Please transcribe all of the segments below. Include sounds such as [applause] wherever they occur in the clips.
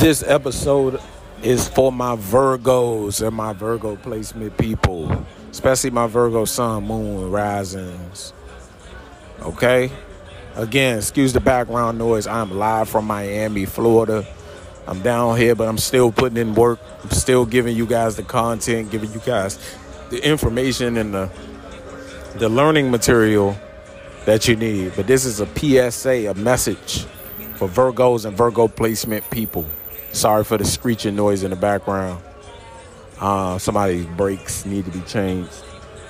This episode is for my Virgos and my Virgo placement people, especially my Virgo sun, moon, risings. Okay? Again, excuse the background noise. I'm live from Miami, Florida. I'm down here, but I'm still putting in work. I'm still giving you guys the content, giving you guys the information and the the learning material that you need. But this is a PSA, a message for Virgos and Virgo placement people. Sorry for the screeching noise in the background. Uh, somebody's brakes need to be changed.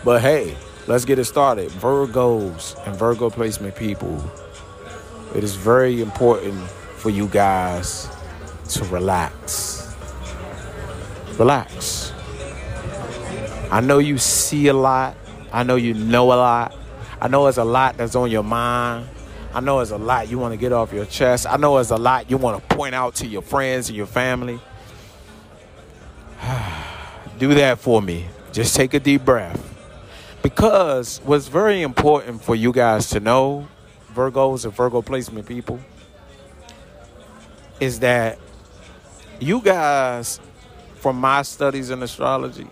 But hey, let's get it started. Virgos and Virgo placement people. It is very important for you guys to relax. Relax. I know you see a lot. I know you know a lot. I know there's a lot that's on your mind. I know there's a lot you want to get off your chest. I know there's a lot you want to point out to your friends and your family. [sighs] Do that for me. Just take a deep breath. Because what's very important for you guys to know, Virgos and Virgo placement people, is that you guys, from my studies in astrology,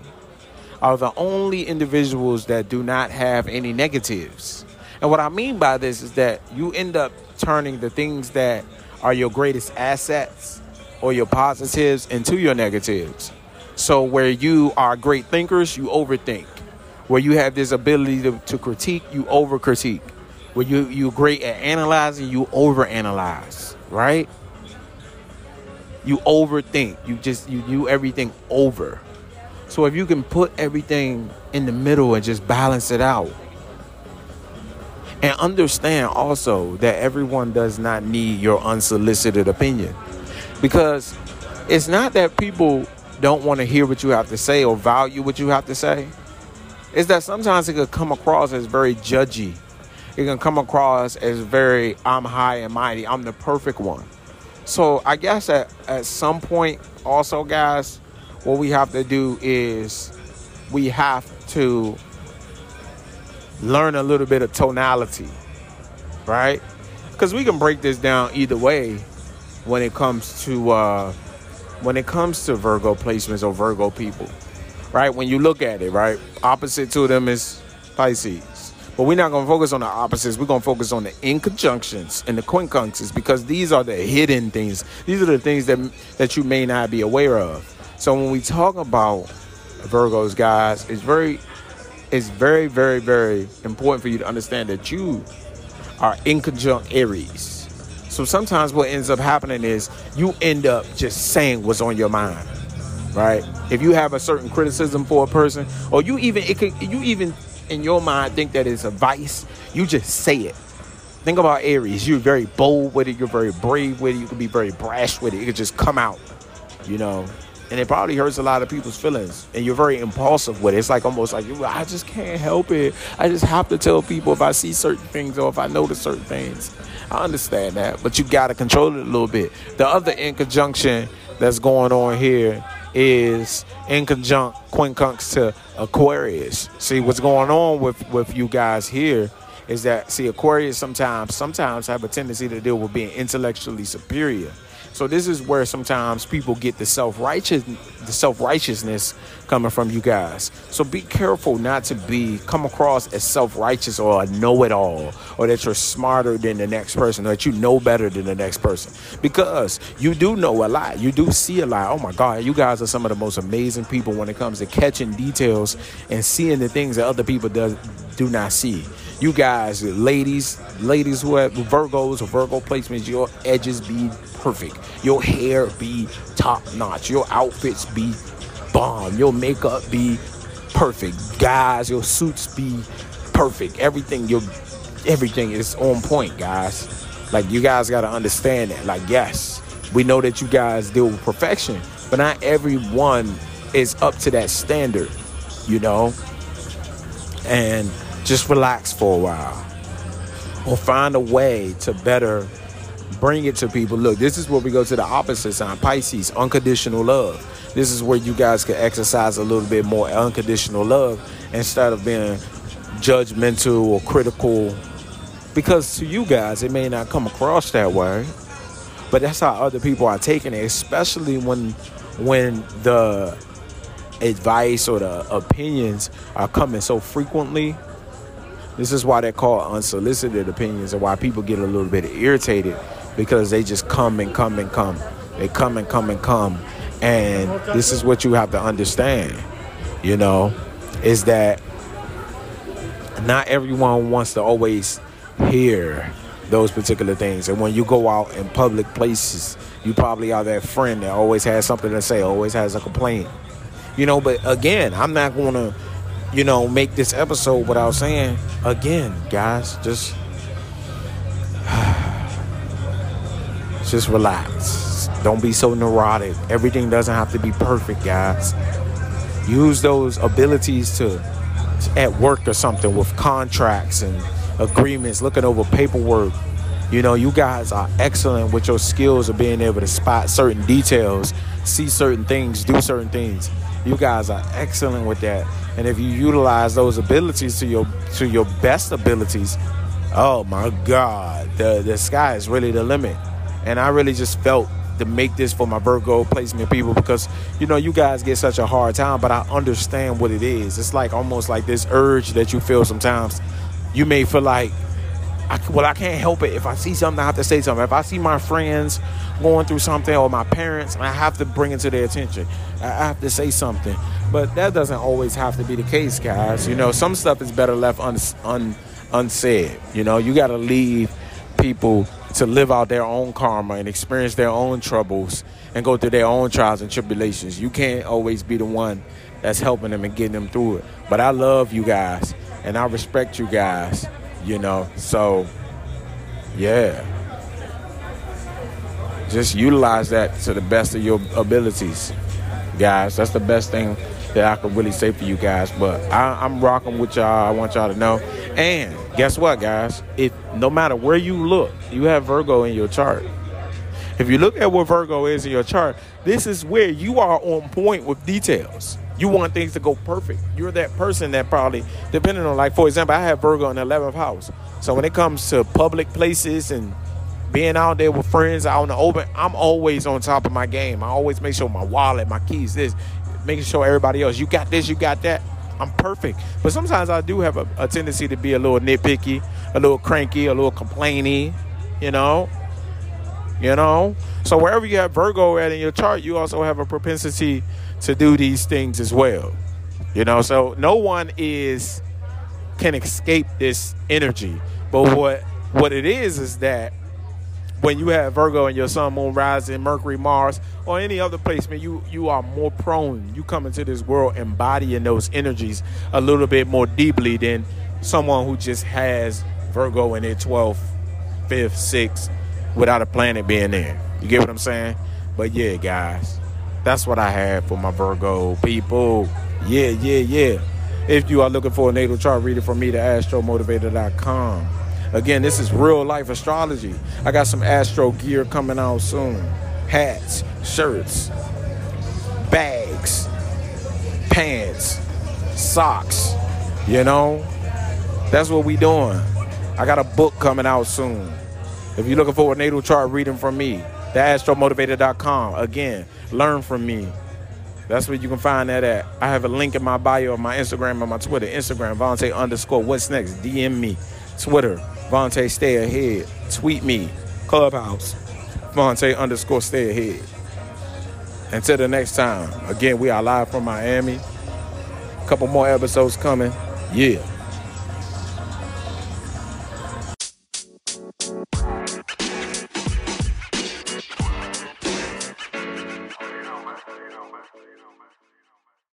are the only individuals that do not have any negatives. And what I mean by this is that you end up turning the things that are your greatest assets or your positives into your negatives. So, where you are great thinkers, you overthink. Where you have this ability to, to critique, you over critique. Where you, you're great at analyzing, you over analyze, right? You overthink. You just, you do everything over. So, if you can put everything in the middle and just balance it out, and understand also that everyone does not need your unsolicited opinion. Because it's not that people don't want to hear what you have to say or value what you have to say. It's that sometimes it could come across as very judgy. It can come across as very, I'm high and mighty, I'm the perfect one. So I guess at, at some point, also, guys, what we have to do is we have to learn a little bit of tonality, right? Because we can break this down either way when it comes to uh, when it comes to Virgo placements or Virgo people, right? When you look at it, right, opposite to them is Pisces. But we're not going to focus on the opposites. We're going to focus on the inconjunctions and the quincunxes because these are the hidden things. These are the things that that you may not be aware of. So when we talk about Virgos, guys, it's very it's very, very, very important for you to understand that you are inconjunct Aries. So sometimes what ends up happening is you end up just saying what's on your mind, right? If you have a certain criticism for a person, or you even it could you even in your mind think that it's a vice, you just say it. Think about Aries. You're very bold with it. You're very brave with it. You can be very brash with it. It could just come out, you know and it probably hurts a lot of people's feelings. And you're very impulsive with it. It's like almost like i just can't help it. I just have to tell people if i see certain things or if i notice certain things. I understand that but you got to control it a little bit. The other inconjunction that's going on here is inconjunct quincunx to aquarius. See what's going on with with you guys here is that see aquarius sometimes sometimes have a tendency to deal with being intellectually superior so this is where sometimes people get the self righteous, the self righteousness coming from you guys. So be careful not to be come across as self righteous or a know it all, or that you're smarter than the next person, or that you know better than the next person, because you do know a lot. You do see a lot. Oh my God, you guys are some of the most amazing people when it comes to catching details and seeing the things that other people does do not see. You guys, ladies, ladies who have Virgos or Virgo placements, your edges be perfect. Your hair be top notch. Your outfits be bomb. Your makeup be perfect. Guys, your suits be perfect. Everything your everything is on point, guys. Like you guys got to understand that. Like yes, we know that you guys deal with perfection, but not everyone is up to that standard, you know? And just relax for a while or find a way to better bring it to people. Look, this is where we go to the opposite sign, Pisces, unconditional love. This is where you guys can exercise a little bit more unconditional love instead of being judgmental or critical. Because to you guys, it may not come across that way, but that's how other people are taking it, especially when when the advice or the opinions are coming so frequently. This is why they're called unsolicited opinions and why people get a little bit irritated because they just come and come and come. They come and come and come. And this is what you have to understand, you know, is that not everyone wants to always hear those particular things. And when you go out in public places, you probably are that friend that always has something to say, always has a complaint. You know, but again, I'm not going to, you know, make this episode without saying, again, guys, just [sighs] just relax. Don't be so neurotic. Everything doesn't have to be perfect, guys. Use those abilities to at work or something with contracts and agreements, looking over paperwork. You know, you guys are excellent with your skills of being able to spot certain details, see certain things, do certain things. You guys are excellent with that. And if you utilize those abilities to your to your best abilities, oh my God, the the sky is really the limit. And I really just felt to make this for my Virgo placement people because you know you guys get such a hard time, but I understand what it is. It's like almost like this urge that you feel sometimes. You may feel like, I, well, I can't help it. If I see something, I have to say something. If I see my friends going through something or my parents, I have to bring it to their attention. I have to say something. But that doesn't always have to be the case, guys. You know, some stuff is better left un, un, unsaid. You know, you got to leave people to live out their own karma and experience their own troubles and go through their own trials and tribulations. You can't always be the one that's helping them and getting them through it. But I love you guys and I respect you guys, you know. So, yeah. Just utilize that to the best of your abilities, guys. That's the best thing that I could really say for you guys. But I, am rocking with y'all. I want y'all to know. And guess what, guys? If no matter where you look, you have Virgo in your chart. If you look at what Virgo is in your chart, this is where you are on point with details. You want things to go perfect. You're that person that probably, depending on, like, for example, I have Virgo in the 11th house. So when it comes to public places and being out there with friends out in the open, I'm always on top of my game. I always make sure my wallet, my keys, this, making sure everybody else, you got this, you got that. I'm perfect. But sometimes I do have a, a tendency to be a little nitpicky, a little cranky, a little complainy, you know. You know? So wherever you have Virgo at in your chart, you also have a propensity to do these things as well. You know, so no one is can escape this energy. But what what it is is that when you have Virgo and your Sun, Moon, Rising, Mercury, Mars, or any other placement, you you are more prone. You come into this world embodying those energies a little bit more deeply than someone who just has Virgo in their 12th, 5th, 6th without a planet being there. You get what I'm saying? But yeah, guys, that's what I have for my Virgo people. Yeah, yeah, yeah. If you are looking for a natal chart reading from me to astromotivator.com. Again, this is real life astrology. I got some astro gear coming out soon. Hats, shirts, bags, pants, socks. You know? That's what we doing. I got a book coming out soon. If you're looking for a natal chart reading from me, theastromotivator.com. Again, learn from me. That's where you can find that at. I have a link in my bio of my Instagram and my Twitter. Instagram, Vontae underscore what's next. DM me. Twitter, Vontae, stay ahead. Tweet me. Clubhouse. Vontae underscore stay ahead. Until the next time, again, we are live from Miami. A couple more episodes coming. Yeah.